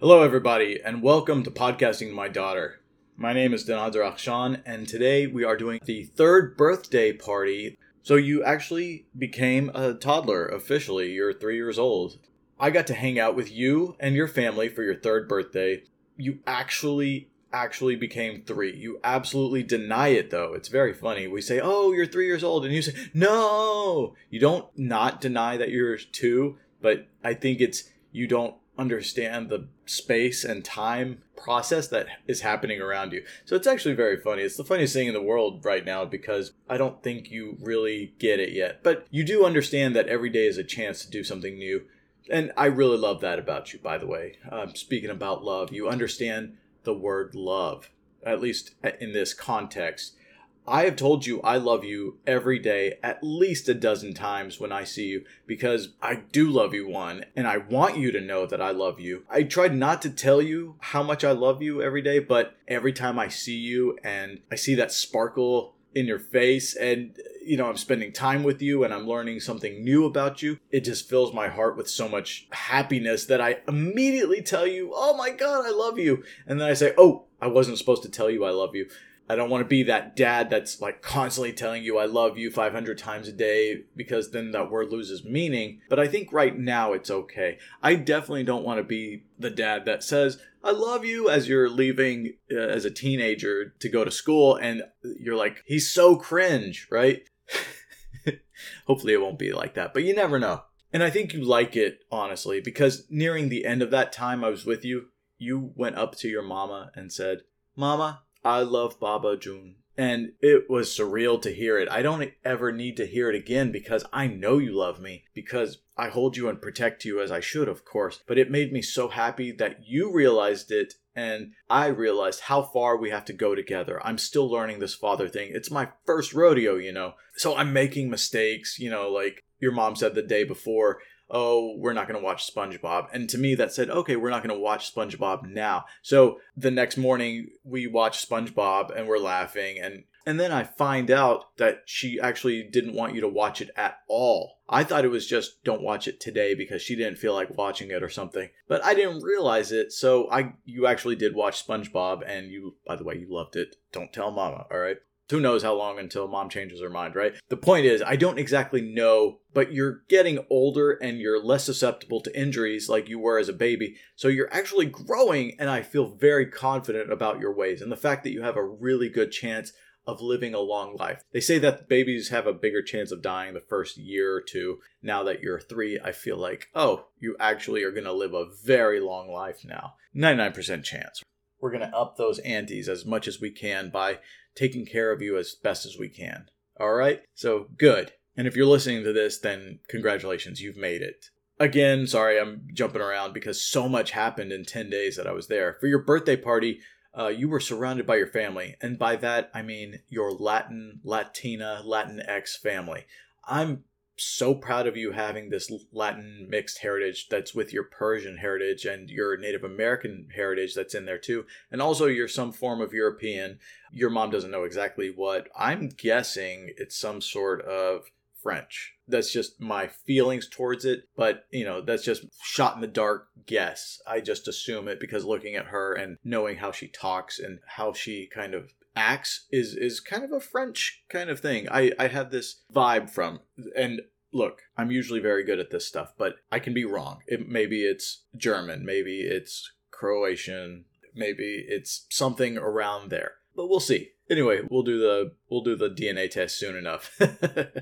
Hello, everybody, and welcome to Podcasting My Daughter. My name is Danader Akhshan, and today we are doing the third birthday party. So, you actually became a toddler officially. You're three years old. I got to hang out with you and your family for your third birthday. You actually, actually became three. You absolutely deny it, though. It's very funny. We say, Oh, you're three years old, and you say, No! You don't not deny that you're two, but I think it's you don't understand the space and time process that is happening around you. So it's actually very funny. It's the funniest thing in the world right now because I don't think you really get it yet. But you do understand that every day is a chance to do something new. And I really love that about you, by the way. Um, speaking about love, you understand the word love, at least in this context. I have told you I love you every day at least a dozen times when I see you because I do love you, one, and I want you to know that I love you. I tried not to tell you how much I love you every day, but every time I see you and I see that sparkle in your face and you know I'm spending time with you and I'm learning something new about you it just fills my heart with so much happiness that I immediately tell you oh my god I love you and then I say oh I wasn't supposed to tell you I love you I don't want to be that dad that's like constantly telling you I love you 500 times a day because then that word loses meaning. But I think right now it's okay. I definitely don't want to be the dad that says I love you as you're leaving uh, as a teenager to go to school and you're like he's so cringe, right? Hopefully it won't be like that, but you never know. And I think you like it honestly because nearing the end of that time I was with you, you went up to your mama and said, "Mama, I love Baba Joon. And it was surreal to hear it. I don't ever need to hear it again because I know you love me, because I hold you and protect you as I should, of course. But it made me so happy that you realized it and I realized how far we have to go together. I'm still learning this father thing. It's my first rodeo, you know. So I'm making mistakes, you know, like your mom said the day before oh, we're not going to watch SpongeBob. And to me, that said, okay, we're not going to watch SpongeBob now. So the next morning, we watch SpongeBob and we're laughing. And, and then I find out that she actually didn't want you to watch it at all. I thought it was just don't watch it today because she didn't feel like watching it or something. But I didn't realize it. So I you actually did watch SpongeBob and you by the way you loved it. Don't tell mama, all right? Who knows how long until mom changes her mind, right? The point is, I don't exactly know, but you're getting older and you're less susceptible to injuries like you were as a baby. So you're actually growing, and I feel very confident about your ways and the fact that you have a really good chance of living a long life. They say that babies have a bigger chance of dying the first year or two. Now that you're three, I feel like, oh, you actually are going to live a very long life now. 99% chance. We're going to up those antes as much as we can by taking care of you as best as we can. All right? So good. And if you're listening to this, then congratulations, you've made it. Again, sorry, I'm jumping around because so much happened in 10 days that I was there. For your birthday party, uh, you were surrounded by your family. And by that, I mean your Latin, Latina, Latinx family. I'm so proud of you having this Latin mixed heritage that's with your Persian heritage and your Native American heritage that's in there too. And also you're some form of European. Your mom doesn't know exactly what. I'm guessing it's some sort of French. That's just my feelings towards it, but you know, that's just shot in the dark guess. I just assume it because looking at her and knowing how she talks and how she kind of acts is is kind of a French kind of thing. I I have this vibe from and look, I'm usually very good at this stuff, but I can be wrong. It maybe it's German, maybe it's Croatian, maybe it's something around there. But we'll see. Anyway, we'll do the we'll do the DNA test soon enough.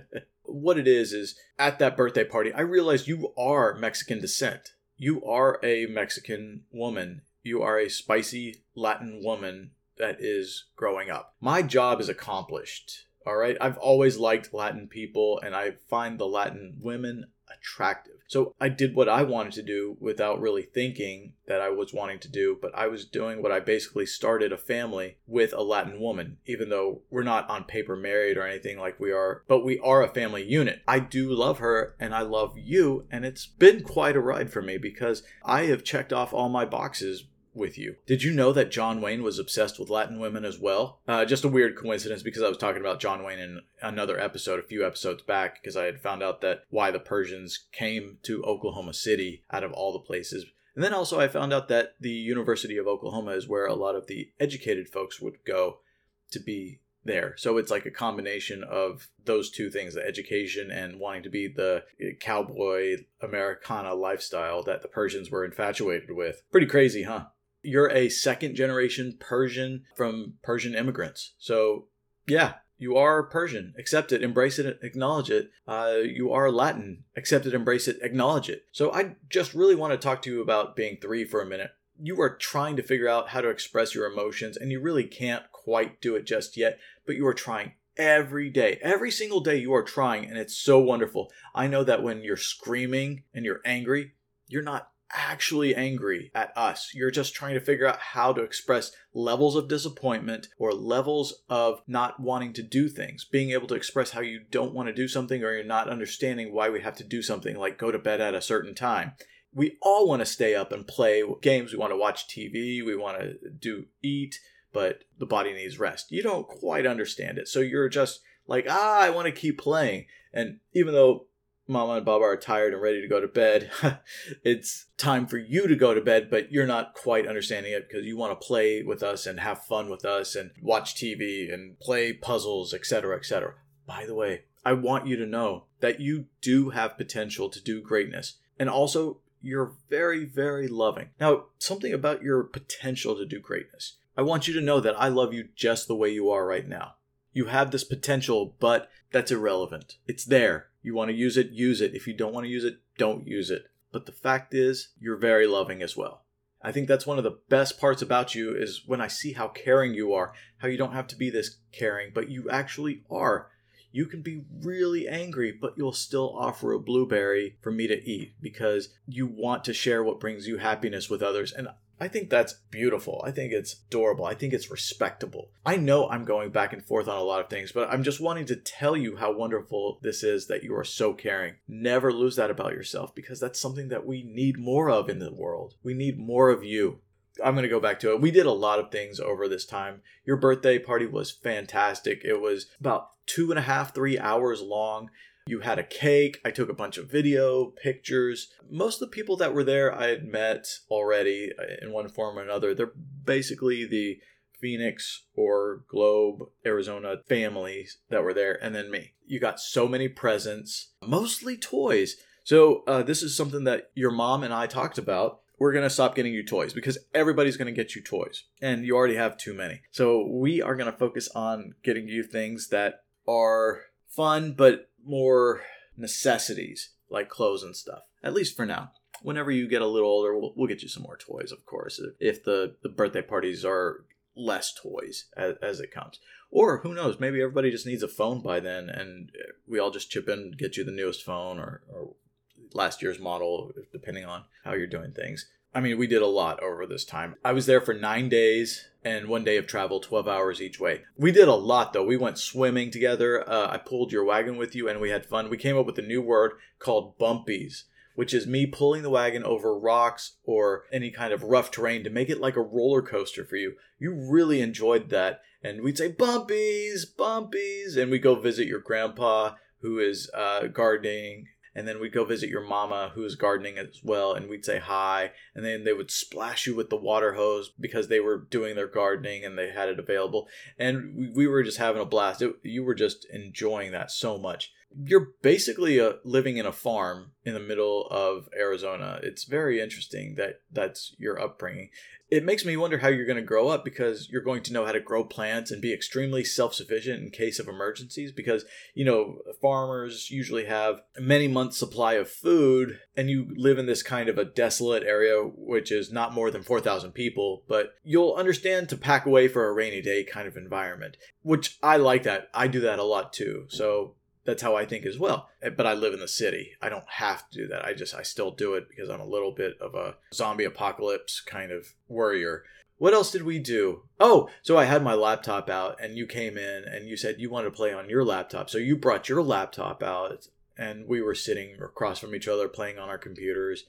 what it is is at that birthday party, I realized you are Mexican descent. You are a Mexican woman. You are a spicy Latin woman that is growing up. My job is accomplished. All right. I've always liked Latin people and I find the Latin women attractive. So I did what I wanted to do without really thinking that I was wanting to do, but I was doing what I basically started a family with a Latin woman, even though we're not on paper married or anything like we are, but we are a family unit. I do love her and I love you, and it's been quite a ride for me because I have checked off all my boxes with you. Did you know that John Wayne was obsessed with Latin women as well? Uh, just a weird coincidence because I was talking about John Wayne in another episode a few episodes back because I had found out that why the Persians came to Oklahoma City out of all the places And then also, I found out that the University of Oklahoma is where a lot of the educated folks would go to be there. So it's like a combination of those two things the education and wanting to be the cowboy Americana lifestyle that the Persians were infatuated with. Pretty crazy, huh? You're a second generation Persian from Persian immigrants. So, yeah, you are Persian. Accept it, embrace it, acknowledge it. Uh, you are Latin. Accept it, embrace it, acknowledge it. So I just really want to talk to you about being three for a minute. You are trying to figure out how to express your emotions, and you really can't quite do it just yet, but you are trying every day. Every single day you are trying, and it's so wonderful. I know that when you're screaming and you're angry, you're not actually angry at us. You're just trying to figure out how to express levels of disappointment or levels of not wanting to do things. Being able to express how you don't want to do something or you're not understanding why we have to do something like go to bed at a certain time. We all want to stay up and play games. We want to watch TV. We want to do eat, but the body needs rest. You don't quite understand it. So you're just like, ah, I want to keep playing. And even though Mama and Baba are tired and ready to go to bed. it's time for you to go to bed, but you're not quite understanding it because you want to play with us and have fun with us and watch TV and play puzzles, etc., etc. By the way, I want you to know that you do have potential to do greatness. And also, you're very, very loving. Now, something about your potential to do greatness. I want you to know that I love you just the way you are right now. You have this potential, but that's irrelevant. It's there. You want to use it, use it. If you don't want to use it, don't use it. But the fact is, you're very loving as well. I think that's one of the best parts about you is when I see how caring you are, how you don't have to be this caring, but you actually are. You can be really angry, but you'll still offer a blueberry for me to eat because you want to share what brings you happiness with others. And I think that's beautiful. I think it's adorable. I think it's respectable. I know I'm going back and forth on a lot of things, but I'm just wanting to tell you how wonderful this is that you are so caring. Never lose that about yourself because that's something that we need more of in the world. We need more of you. I'm going to go back to it. We did a lot of things over this time. Your birthday party was fantastic. It was about two and a half, three hours long. You had a cake. I took a bunch of video, pictures. Most of the people that were there I had met already uh, in one form or another. They're basically the Phoenix or Globe, Arizona families that were there, and then me. You got so many presents, mostly toys. So, uh, this is something that your mom and I talked about. We're going to stop getting you toys because everybody's going to get you toys, and you already have too many. So, we are going to focus on getting you things that are fun but more necessities like clothes and stuff. At least for now. Whenever you get a little older, we'll, we'll get you some more toys, of course. If the, the birthday parties are less toys as, as it comes. Or who knows, maybe everybody just needs a phone by then and we all just chip in, get you the newest phone or, or last year's model, depending on how you're doing things. I mean, we did a lot over this time. I was there for nine days and one day of travel, 12 hours each way. We did a lot though. We went swimming together. Uh, I pulled your wagon with you and we had fun. We came up with a new word called bumpies, which is me pulling the wagon over rocks or any kind of rough terrain to make it like a roller coaster for you. You really enjoyed that. And we'd say, bumpies, bumpies. And we go visit your grandpa who is uh, gardening and then we'd go visit your mama who was gardening as well and we'd say hi and then they would splash you with the water hose because they were doing their gardening and they had it available. And we were just having a blast. It, you were just enjoying that so much you're basically uh, living in a farm in the middle of Arizona. It's very interesting that that's your upbringing. It makes me wonder how you're going to grow up because you're going to know how to grow plants and be extremely self-sufficient in case of emergencies because you know farmers usually have many months supply of food and you live in this kind of a desolate area which is not more than 4000 people but you'll understand to pack away for a rainy day kind of environment which I like that. I do that a lot too. So that's how I think as well. Eh, but I live in the city. I don't have to do that. I just I still do it because I'm a little bit of a zombie apocalypse kind of worrier. What else did we do? Oh, so I had my laptop out and you came in and you said you wanted to play on your laptop. So you brought your laptop out and we were sitting across from each other playing on our computers.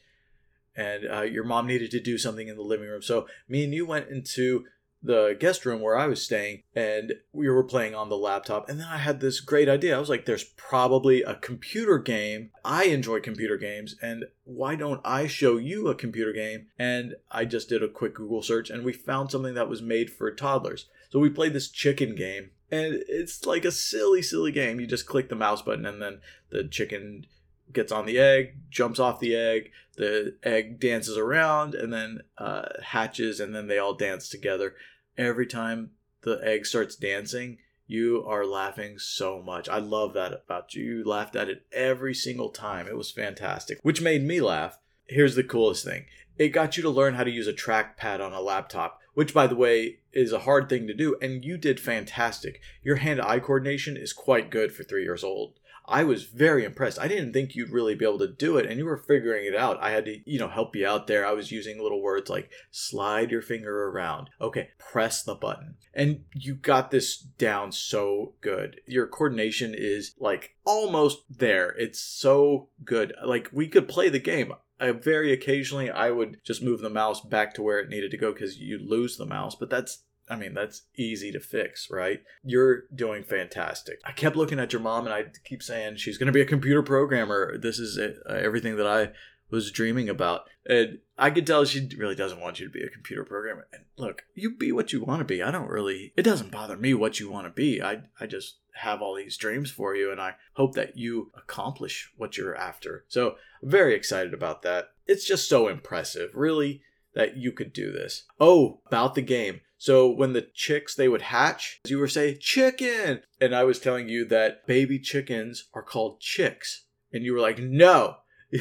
And uh, your mom needed to do something in the living room. So me and you went into the guest room where I was staying and we were playing on the laptop. And then I had this great idea. I was like, there's probably a computer game. I enjoy computer games. And why don't I show you a computer game? And I just did a quick Google search and we found something that was made for toddlers. So we played this chicken game. And it's like a silly, silly game. You just click the mouse button and then the chicken gets on the egg, jumps off the egg, the egg dances around, and then uh, hatches, and then they all dance together. Every time the egg starts dancing, you are laughing so much. I love that about you. You laughed at it every single time. It was fantastic, which made me laugh. Here's the coolest thing it got you to learn how to use a trackpad on a laptop, which, by the way, is a hard thing to do, and you did fantastic. Your hand eye coordination is quite good for three years old. I was very impressed. I didn't think you'd really be able to do it, and you were figuring it out. I had to, you know, help you out there. I was using little words like slide your finger around. Okay, press the button. And you got this down so good. Your coordination is like almost there. It's so good. Like we could play the game. I very occasionally I would just move the mouse back to where it needed to go because you lose the mouse, but that's I mean, that's easy to fix, right? You're doing fantastic. I kept looking at your mom and I keep saying she's going to be a computer programmer. This is it, uh, everything that I was dreaming about. And I could tell she really doesn't want you to be a computer programmer. And look, you be what you want to be. I don't really, it doesn't bother me what you want to be. I, I just have all these dreams for you and I hope that you accomplish what you're after. So, very excited about that. It's just so impressive, really, that you could do this. Oh, about the game. So when the chicks they would hatch, you were saying chicken, and I was telling you that baby chickens are called chicks, and you were like, no.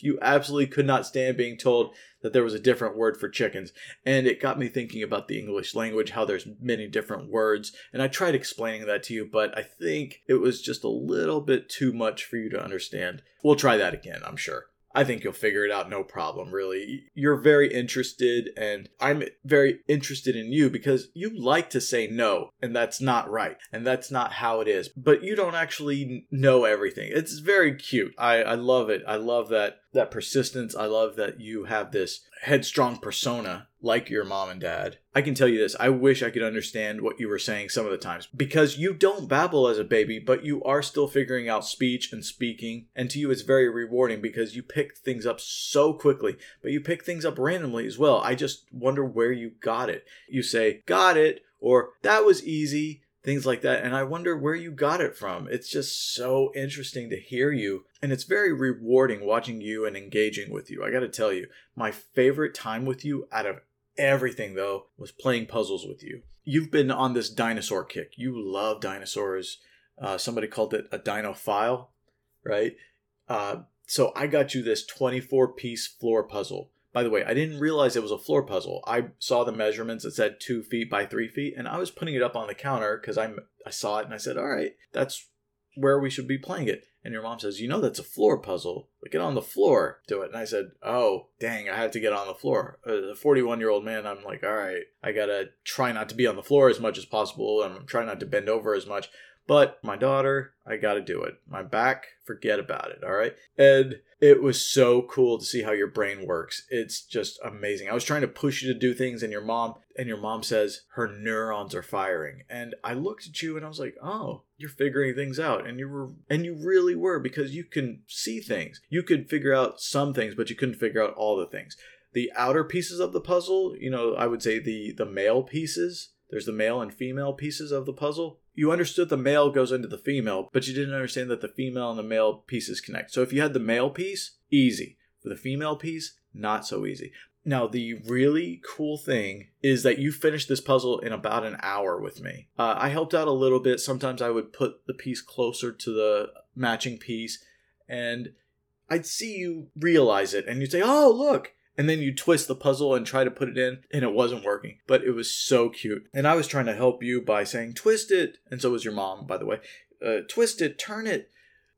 you absolutely could not stand being told that there was a different word for chickens. And it got me thinking about the English language, how there's many different words. And I tried explaining that to you, but I think it was just a little bit too much for you to understand. We'll try that again, I'm sure. I think you'll figure it out no problem, really. You're very interested, and I'm very interested in you because you like to say no, and that's not right, and that's not how it is. But you don't actually know everything. It's very cute. I, I love it. I love that that persistence. I love that you have this headstrong persona like your mom and dad. I can tell you this I wish I could understand what you were saying some of the times because you don't babble as a baby, but you are still figuring out speech and speaking. And to you, it's very rewarding because you pick things up so quickly, but you pick things up randomly as well. I just wonder where you got it. You say, got it, or that was easy things like that. And I wonder where you got it from. It's just so interesting to hear you. And it's very rewarding watching you and engaging with you. I got to tell you, my favorite time with you out of everything, though, was playing puzzles with you. You've been on this dinosaur kick. You love dinosaurs. Uh, somebody called it a dinophile, right? Uh, so I got you this 24 piece floor puzzle by the way, I didn't realize it was a floor puzzle. I saw the measurements. It said two feet by three feet, and I was putting it up on the counter because I I saw it and I said, "All right, that's where we should be playing it." And your mom says, "You know that's a floor puzzle. But get on the floor, do it." And I said, "Oh, dang, I had to get on the floor." As a 41 year old man, I'm like, "All right, I gotta try not to be on the floor as much as possible, I'm trying not to bend over as much." But my daughter, I got to do it. My back, forget about it. All right. And it was so cool to see how your brain works. It's just amazing. I was trying to push you to do things, and your mom, and your mom says her neurons are firing. And I looked at you and I was like, oh, you're figuring things out. And you were, and you really were because you can see things. You could figure out some things, but you couldn't figure out all the things. The outer pieces of the puzzle, you know, I would say the the male pieces there's the male and female pieces of the puzzle. You understood the male goes into the female, but you didn't understand that the female and the male pieces connect. So if you had the male piece, easy. For the female piece, not so easy. Now, the really cool thing is that you finished this puzzle in about an hour with me. Uh, I helped out a little bit. Sometimes I would put the piece closer to the matching piece, and I'd see you realize it, and you'd say, Oh, look, and then you twist the puzzle and try to put it in and it wasn't working but it was so cute. And i was trying to help you by saying twist it. And so was your mom by the way. Uh, twist it turn it.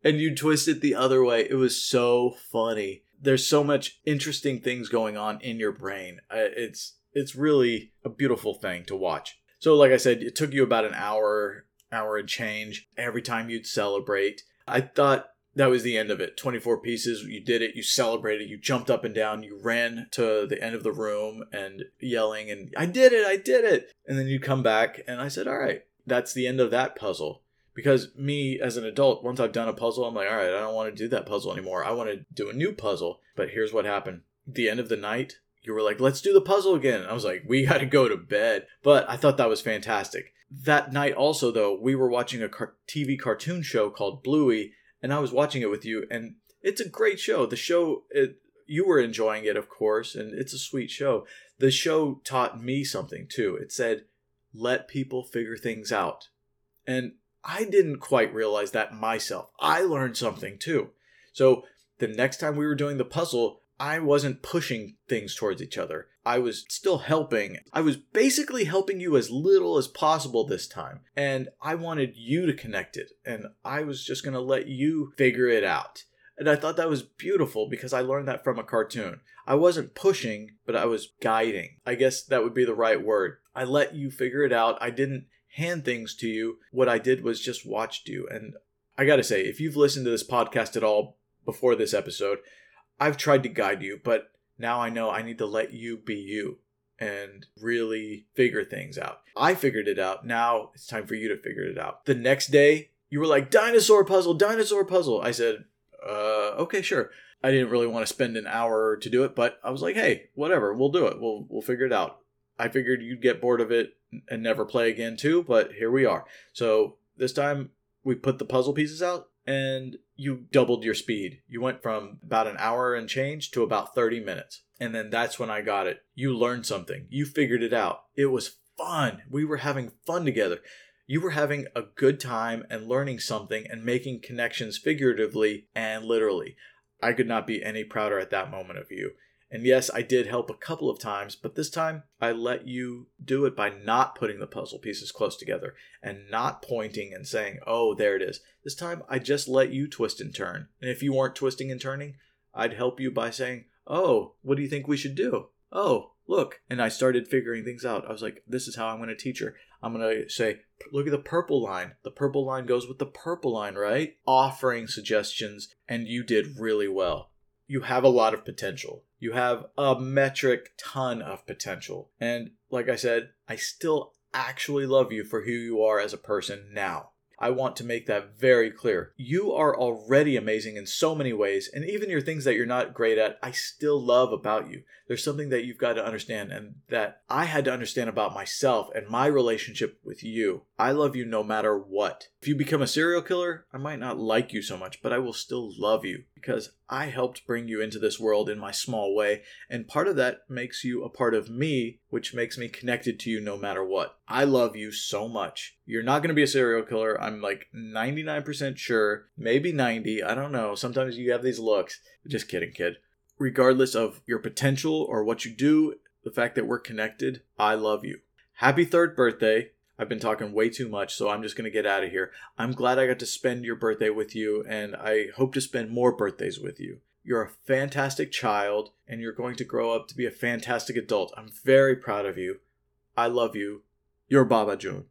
And you twist it the other way. It was so funny. There's so much interesting things going on in your brain. Uh, it's it's really a beautiful thing to watch. So like i said it took you about an hour hour and change every time you'd celebrate. I thought that was the end of it. 24 pieces you did it you celebrated you jumped up and down you ran to the end of the room and yelling and i did it i did it! And then you come back and i said all right that's the end of that puzzle. Because me as an adult once i've done a puzzle i'm like all right i don't want to do that puzzle anymore. I want to do a new puzzle. But here's what happened. The end of the night you were like let's do the puzzle again. I was like we got to go to bed. But i thought that was fantastic. That night also though we were watching a tv cartoon show called bluey and I was watching it with you, and it's a great show. The show, it, you were enjoying it, of course, and it's a sweet show. The show taught me something too. It said, let people figure things out. And I didn't quite realize that myself. I learned something too. So the next time we were doing the puzzle, I wasn't pushing things towards each other. I was still helping. I was basically helping you as little as possible this time. And I wanted you to connect it. And I was just going to let you figure it out. And I thought that was beautiful because I learned that from a cartoon. I wasn't pushing, but I was guiding. I guess that would be the right word. I let you figure it out. I didn't hand things to you. What I did was just watched you. And I got to say, if you've listened to this podcast at all before this episode, I've tried to guide you, but now I know I need to let you be you and really figure things out. I figured it out. Now it's time for you to figure it out. The next day, you were like, dinosaur puzzle, dinosaur puzzle. I said, uh, okay, sure. I didn't really want to spend an hour to do it, but I was like, hey, whatever, we'll do it. We'll we'll figure it out. I figured you'd get bored of it and never play again too, but here we are. So this time we put the puzzle pieces out and you doubled your speed. You went from about an hour and change to about 30 minutes. And then that's when I got it. You learned something. You figured it out. It was fun. We were having fun together. You were having a good time and learning something and making connections figuratively and literally. I could not be any prouder at that moment of you. And yes, I did help a couple of times, but this time I let you do it by not putting the puzzle pieces close together and not pointing and saying, oh, there it is. This time I just let you twist and turn. And if you weren't twisting and turning, I'd help you by saying, oh, what do you think we should do? Oh, look. And I started figuring things out. I was like, this is how I'm going to teach her. I'm going to say, look at the purple line. The purple line goes with the purple line, right? Offering suggestions, and you did really well. You have a lot of potential you have a metric ton of potential. And like I said, I still actually love you for who you are as a person now. I want to make that very clear. You are already amazing in so many ways, and even your things that you're not great at, I still love about you. There's something that you've got to understand, and that I had to understand about myself and my relationship with you. I love you no matter what. If you become a serial killer, I might not like you so much, but I will still love you because I helped bring you into this world in my small way, and part of that makes you a part of me, which makes me connected to you no matter what. I love you so much. You're not going to be a serial killer. I'm like 99% sure, maybe 90. I don't know. Sometimes you have these looks. Just kidding, kid regardless of your potential or what you do, the fact that we're connected, I love you. Happy third birthday. I've been talking way too much, so I'm just going to get out of here. I'm glad I got to spend your birthday with you, and I hope to spend more birthdays with you. You're a fantastic child, and you're going to grow up to be a fantastic adult. I'm very proud of you. I love you. Your Baba Joon.